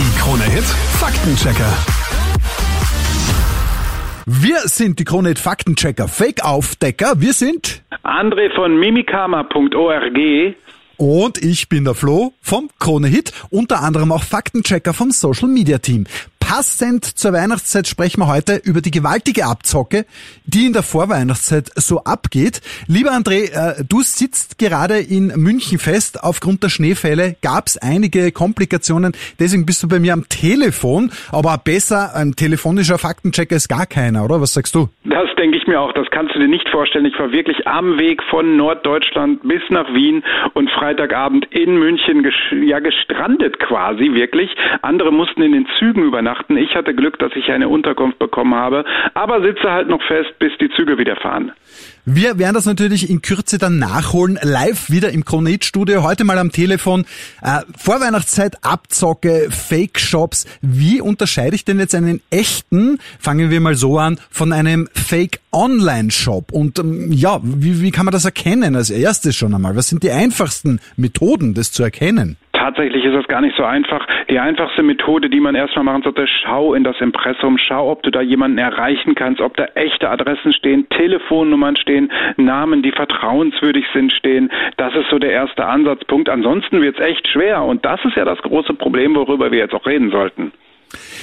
Die Krone Hit Faktenchecker. Wir sind die Krone Hit Faktenchecker Fake Aufdecker. Wir sind André von mimikama.org und ich bin der Flo vom Krone Hit, unter anderem auch Faktenchecker vom Social Media Team. Passend zur Weihnachtszeit sprechen wir heute über die gewaltige Abzocke, die in der Vorweihnachtszeit so abgeht. Lieber André, äh, du sitzt gerade in München fest. Aufgrund der Schneefälle gab es einige Komplikationen. Deswegen bist du bei mir am Telefon. Aber besser, ein telefonischer Faktenchecker ist gar keiner, oder? Was sagst du? Das denke ich mir auch. Das kannst du dir nicht vorstellen. Ich war wirklich am Weg von Norddeutschland bis nach Wien und Freitagabend in München ja gestrandet quasi wirklich. Andere mussten in den Zügen übernachten übernachten. Ich hatte Glück, dass ich eine Unterkunft bekommen habe, aber sitze halt noch fest, bis die Züge wieder fahren. Wir werden das natürlich in Kürze dann nachholen, live wieder im Kronit Studio, heute mal am Telefon. Äh, Vorweihnachtszeit, Abzocke, Fake-Shops. Wie unterscheide ich denn jetzt einen echten, fangen wir mal so an, von einem Fake-Online-Shop? Und ähm, ja, wie, wie kann man das erkennen als erstes schon einmal? Was sind die einfachsten Methoden, das zu erkennen? Tatsächlich ist das gar nicht so einfach. Die einfachste Methode, die man erstmal machen sollte, schau in das Impressum, schau, ob du da jemanden erreichen kannst, ob da echte Adressen stehen, Telefonnummern stehen, Namen, die vertrauenswürdig sind, stehen. Das ist so der erste Ansatzpunkt. Ansonsten wird es echt schwer und das ist ja das große Problem, worüber wir jetzt auch reden sollten.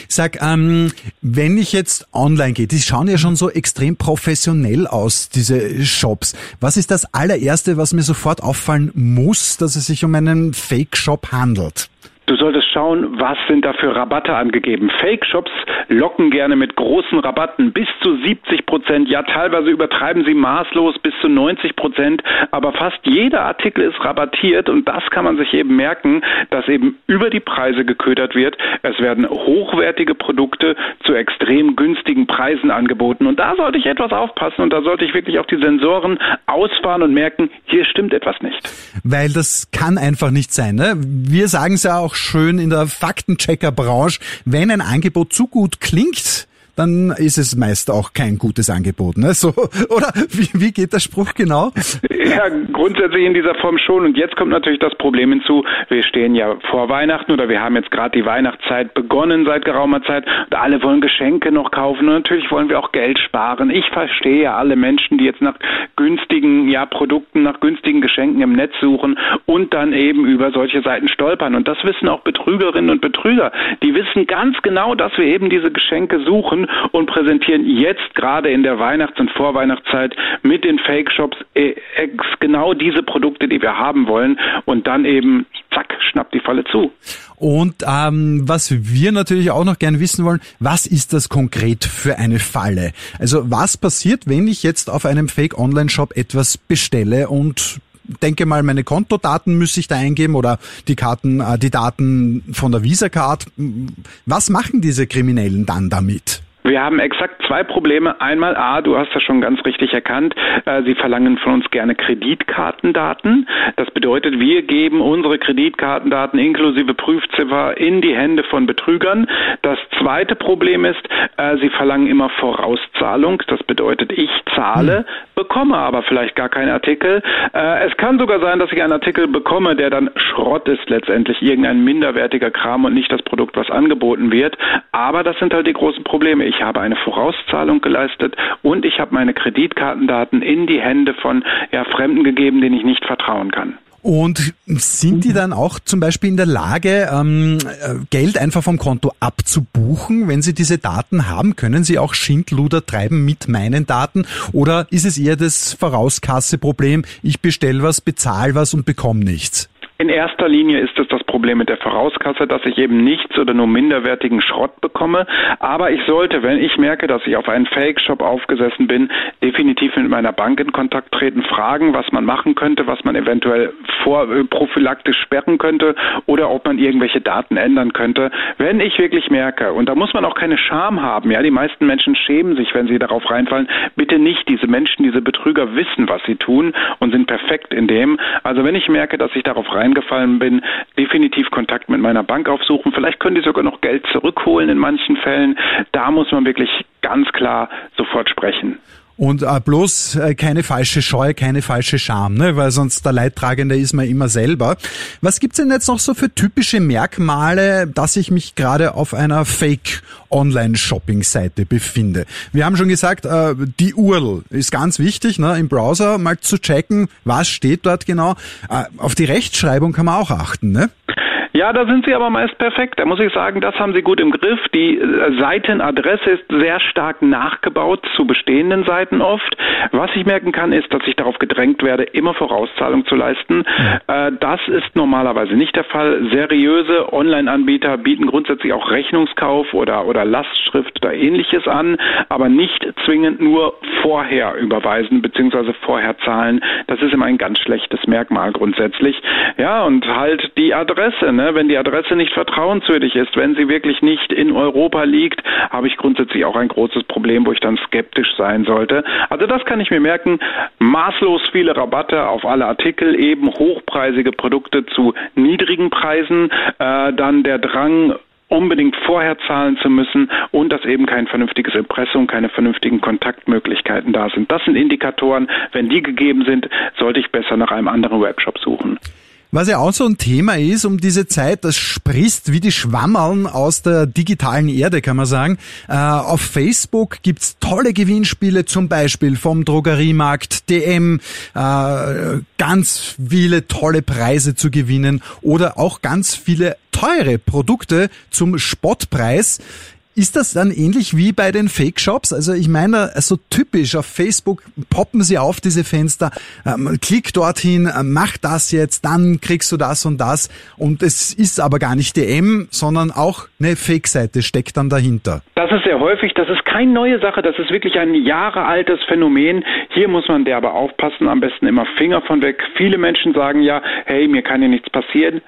Sag, ähm, wenn ich jetzt online gehe, die schauen ja schon so extrem professionell aus, diese Shops. Was ist das allererste, was mir sofort auffallen muss, dass es sich um einen Fake-Shop handelt? Du solltest schauen, was sind da für Rabatte angegeben. Fake-Shops locken gerne mit großen Rabatten bis zu 70 Prozent. Ja, teilweise übertreiben sie maßlos bis zu 90 Prozent. Aber fast jeder Artikel ist rabattiert und das kann man sich eben merken, dass eben über die Preise geködert wird. Es werden hochwertige Produkte zu extrem günstigen Preisen angeboten. Und da sollte ich etwas aufpassen und da sollte ich wirklich auf die Sensoren ausfahren und merken, hier stimmt etwas nicht. Weil das kann einfach nicht sein. Ne? Wir sagen es ja auch schön in der Faktenchecker-Branche, wenn ein Angebot zu gut klingt, dann ist es meist auch kein gutes Angebot. Ne? So, oder wie, wie geht der Spruch genau? Ja, grundsätzlich in dieser Form schon. Und jetzt kommt natürlich das Problem hinzu, wir stehen ja vor Weihnachten oder wir haben jetzt gerade die Weihnachtszeit begonnen seit geraumer Zeit und alle wollen Geschenke noch kaufen und natürlich wollen wir auch Geld sparen. Ich verstehe ja alle Menschen, die jetzt nach günstigen ja, Produkten, nach günstigen Geschenken im Netz suchen und dann eben über solche Seiten stolpern. Und das wissen auch Betrügerinnen und Betrüger. Die wissen ganz genau, dass wir eben diese Geschenke suchen und präsentieren jetzt gerade in der Weihnachts- und Vorweihnachtszeit mit den Fake-Shops äh, genau diese Produkte, die wir haben wollen und dann eben zack, schnappt die Falle zu. Und ähm, was wir natürlich auch noch gerne wissen wollen, was ist das konkret für eine Falle? Also was passiert, wenn ich jetzt auf einem Fake-Online-Shop etwas bestelle und denke mal, meine Kontodaten müsse ich da eingeben oder die Karten, äh, die Daten von der Visa-Card. Was machen diese Kriminellen dann damit? Wir haben exakt zwei Probleme. Einmal, A, du hast das schon ganz richtig erkannt, äh, sie verlangen von uns gerne Kreditkartendaten. Das bedeutet, wir geben unsere Kreditkartendaten inklusive Prüfziffer in die Hände von Betrügern. Das zweite Problem ist, äh, sie verlangen immer Vorauszahlung. Das bedeutet, ich zahle, hm. bekomme aber vielleicht gar keinen Artikel. Äh, es kann sogar sein, dass ich einen Artikel bekomme, der dann Schrott ist letztendlich, irgendein minderwertiger Kram und nicht das Produkt, was angeboten wird. Aber das sind halt die großen Probleme. Ich ich habe eine Vorauszahlung geleistet und ich habe meine Kreditkartendaten in die Hände von ja, Fremden gegeben, denen ich nicht vertrauen kann. Und sind die dann auch zum Beispiel in der Lage, ähm, Geld einfach vom Konto abzubuchen, wenn sie diese Daten haben? Können sie auch Schindluder treiben mit meinen Daten? Oder ist es eher das Vorauskasse-Problem, ich bestelle was, bezahle was und bekomme nichts? In erster Linie ist es das Problem mit der Vorauskasse, dass ich eben nichts oder nur minderwertigen Schrott bekomme. Aber ich sollte, wenn ich merke, dass ich auf einen Fake-Shop aufgesessen bin, definitiv mit meiner Bank in Kontakt treten, fragen, was man machen könnte, was man eventuell vor äh, prophylaktisch sperren könnte oder ob man irgendwelche Daten ändern könnte. Wenn ich wirklich merke, und da muss man auch keine Scham haben, ja, die meisten Menschen schämen sich, wenn sie darauf reinfallen, bitte nicht. Diese Menschen, diese Betrüger wissen, was sie tun und sind perfekt in dem. Also wenn ich merke, dass ich darauf rein reingefallen bin, definitiv Kontakt mit meiner Bank aufsuchen. Vielleicht können die sogar noch Geld zurückholen in manchen Fällen. Da muss man wirklich ganz klar sofort sprechen. Und äh, bloß äh, keine falsche Scheu, keine falsche Scham, ne? weil sonst der Leidtragende ist man immer selber. Was gibt's denn jetzt noch so für typische Merkmale, dass ich mich gerade auf einer Fake-Online-Shopping-Seite befinde? Wir haben schon gesagt, äh, die URL ist ganz wichtig, ne? im Browser mal zu checken, was steht dort genau. Äh, auf die Rechtschreibung kann man auch achten. Ne? Ja, da sind Sie aber meist perfekt. Da muss ich sagen, das haben Sie gut im Griff. Die äh, Seitenadresse ist sehr stark nachgebaut zu bestehenden Seiten oft. Was ich merken kann, ist, dass ich darauf gedrängt werde, immer Vorauszahlung zu leisten. Ja. Äh, das ist normalerweise nicht der Fall. Seriöse Online-Anbieter bieten grundsätzlich auch Rechnungskauf oder, oder Lastschrift oder ähnliches an, aber nicht zwingend nur vorher überweisen bzw. vorher zahlen. Das ist immer ein ganz schlechtes Merkmal grundsätzlich. Ja, und halt die Adresse. Ne? Wenn die Adresse nicht vertrauenswürdig ist, wenn sie wirklich nicht in Europa liegt, habe ich grundsätzlich auch ein großes Problem, wo ich dann skeptisch sein sollte. Also das kann ich mir merken. Maßlos viele Rabatte auf alle Artikel, eben hochpreisige Produkte zu niedrigen Preisen, äh, dann der Drang unbedingt vorher zahlen zu müssen und dass eben kein vernünftiges Impressum, keine vernünftigen Kontaktmöglichkeiten da sind. Das sind Indikatoren. Wenn die gegeben sind, sollte ich besser nach einem anderen Webshop suchen. Was ja auch so ein Thema ist um diese Zeit, das sprießt wie die Schwammerln aus der digitalen Erde, kann man sagen. Äh, auf Facebook gibt's tolle Gewinnspiele, zum Beispiel vom Drogeriemarkt DM, äh, ganz viele tolle Preise zu gewinnen oder auch ganz viele teure Produkte zum Spottpreis. Ist das dann ähnlich wie bei den Fake-Shops? Also ich meine, so typisch auf Facebook poppen sie auf diese Fenster, ähm, klick dorthin, äh, mach das jetzt, dann kriegst du das und das. Und es ist aber gar nicht DM, sondern auch eine Fake-Seite steckt dann dahinter. Das ist sehr häufig, das ist keine neue Sache, das ist wirklich ein jahrealtes Phänomen. Hier muss man der aber aufpassen, am besten immer Finger von weg. Viele Menschen sagen ja, hey, mir kann ja nichts passieren.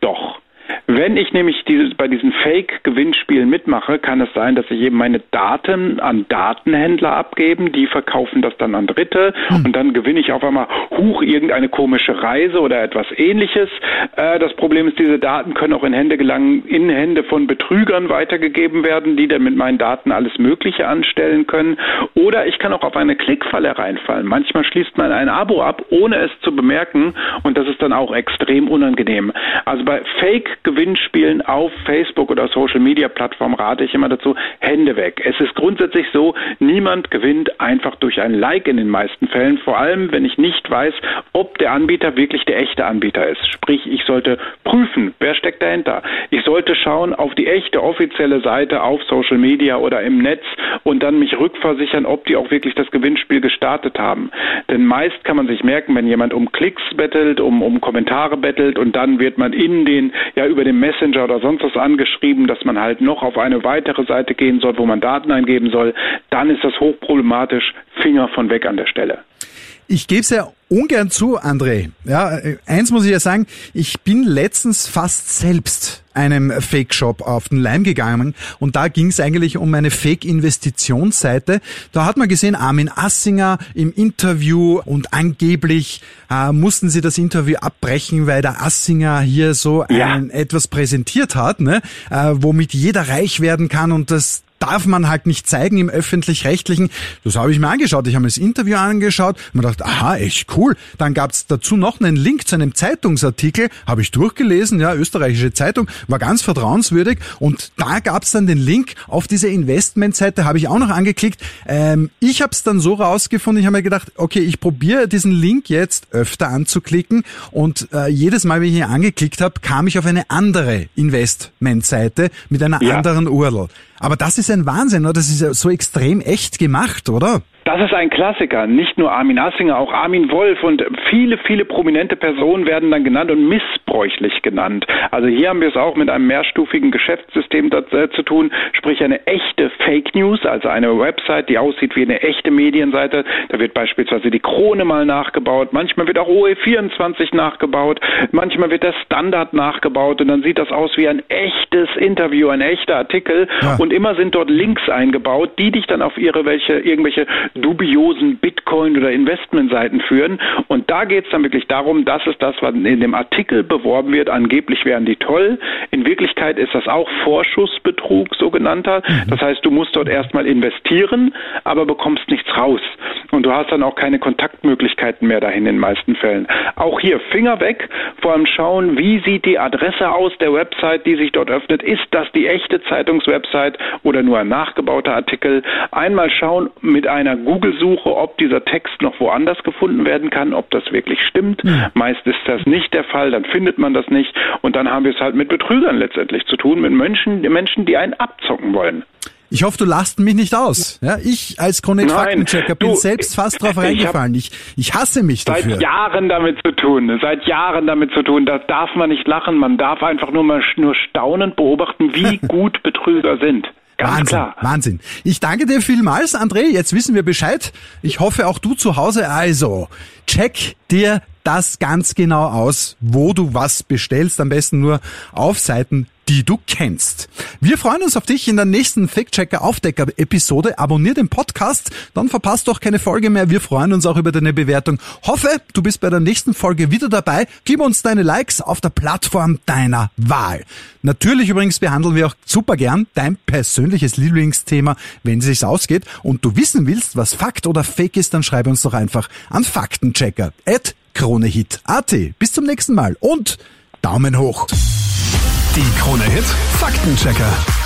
Doch. Wenn ich nämlich dieses, bei diesen Fake-Gewinnspielen mitmache, kann es sein, dass ich eben meine Daten an Datenhändler abgeben, die verkaufen das dann an Dritte hm. und dann gewinne ich auf einmal hoch irgendeine komische Reise oder etwas ähnliches. Äh, das Problem ist, diese Daten können auch in Hände gelangen, in Hände von Betrügern weitergegeben werden, die dann mit meinen Daten alles Mögliche anstellen können. Oder ich kann auch auf eine Klickfalle reinfallen. Manchmal schließt man ein Abo ab, ohne es zu bemerken und das ist dann auch extrem unangenehm. Also bei Fake Gewinnspielen auf Facebook oder Social Media Plattformen rate ich immer dazu, Hände weg. Es ist grundsätzlich so, niemand gewinnt einfach durch ein Like in den meisten Fällen, vor allem wenn ich nicht weiß, ob der Anbieter wirklich der echte Anbieter ist. Sprich, ich sollte prüfen, wer steckt dahinter. Ich sollte schauen auf die echte offizielle Seite auf Social Media oder im Netz und dann mich rückversichern, ob die auch wirklich das Gewinnspiel gestartet haben. Denn meist kann man sich merken, wenn jemand um Klicks bettelt, um, um Kommentare bettelt und dann wird man in den ja über den Messenger oder sonst was angeschrieben, dass man halt noch auf eine weitere Seite gehen soll, wo man Daten eingeben soll, dann ist das hochproblematisch. Finger von weg an der Stelle. Ich gebe es ja ungern zu, André. Ja, eins muss ich ja sagen, ich bin letztens fast selbst einem Fake-Shop auf den Leim gegangen und da ging es eigentlich um eine Fake-Investitionsseite. Da hat man gesehen, Armin Assinger im Interview und angeblich äh, mussten sie das Interview abbrechen, weil der Assinger hier so ja. ein, etwas präsentiert hat, ne, äh, womit jeder reich werden kann und das darf man halt nicht zeigen im öffentlich-rechtlichen. Das habe ich mir angeschaut. Ich habe mir das Interview angeschaut und mir gedacht, aha, echt cool. Dann gab es dazu noch einen Link zu einem Zeitungsartikel, habe ich durchgelesen, ja, österreichische Zeitung, war ganz vertrauenswürdig und da gab es dann den Link auf diese Investmentseite, habe ich auch noch angeklickt. Ähm, ich habe es dann so rausgefunden, ich habe mir gedacht, okay, ich probiere diesen Link jetzt öfter anzuklicken und äh, jedes Mal, wenn ich ihn angeklickt habe, kam ich auf eine andere Investmentseite mit einer ja. anderen URL. Aber das ist ein Wahnsinn, oder? Das ist ja so extrem echt gemacht, oder? Das ist ein Klassiker. Nicht nur Armin Assinger, auch Armin Wolf und viele, viele prominente Personen werden dann genannt und missbräuchlich genannt. Also hier haben wir es auch mit einem mehrstufigen Geschäftssystem äh, zu tun, sprich eine echte Fake News, also eine Website, die aussieht wie eine echte Medienseite. Da wird beispielsweise die Krone mal nachgebaut, manchmal wird auch OE24 nachgebaut, manchmal wird der Standard nachgebaut und dann sieht das aus wie ein echtes Interview, ein echter Artikel ja. und immer sind dort Links eingebaut, die dich dann auf ihre welche irgendwelche dubiosen Bitcoin- oder Investmentseiten führen. Und da geht es dann wirklich darum, das ist das, was in dem Artikel beworben wird. Angeblich wären die toll. In Wirklichkeit ist das auch Vorschussbetrug, sogenannter. Mhm. Das heißt, du musst dort erstmal investieren, aber bekommst nichts raus. Und du hast dann auch keine Kontaktmöglichkeiten mehr dahin in den meisten Fällen. Auch hier Finger weg, vor allem schauen, wie sieht die Adresse aus der Website, die sich dort öffnet. Ist das die echte Zeitungswebsite oder nur ein nachgebauter Artikel? Einmal schauen mit einer Google-Suche, ob dieser Text noch woanders gefunden werden kann, ob das wirklich stimmt. Mhm. Meist ist das nicht der Fall, dann findet man das nicht. Und dann haben wir es halt mit Betrügern letztendlich zu tun, mit Menschen, Menschen die einen abzocken wollen. Ich hoffe, du lachst mich nicht aus. Ja, ich als Connect Faktenchecker bin selbst fast drauf reingefallen. Ich, ich hasse mich dafür. Seit Jahren damit zu tun. Seit Jahren damit zu tun. Da darf man nicht lachen. Man darf einfach nur mal nur staunend beobachten, wie gut Betrüger sind. Ganz Wahnsinn, klar. Wahnsinn. Ich danke dir vielmals, André. Jetzt wissen wir Bescheid. Ich hoffe auch du zu Hause. Also, check dir das ganz genau aus, wo du was bestellst. Am besten nur auf Seiten die du kennst. Wir freuen uns auf dich in der nächsten Fact-Checker Aufdecker Episode. Abonnier den Podcast, dann verpasst doch keine Folge mehr. Wir freuen uns auch über deine Bewertung. Hoffe, du bist bei der nächsten Folge wieder dabei. Gib uns deine Likes auf der Plattform deiner Wahl. Natürlich übrigens behandeln wir auch super gern dein persönliches Lieblingsthema, wenn es sich ausgeht und du wissen willst, was Fakt oder Fake ist, dann schreibe uns doch einfach an Faktenchecker kronehit.at. Bis zum nächsten Mal und Daumen hoch. Die Krone Hit Faktenchecker.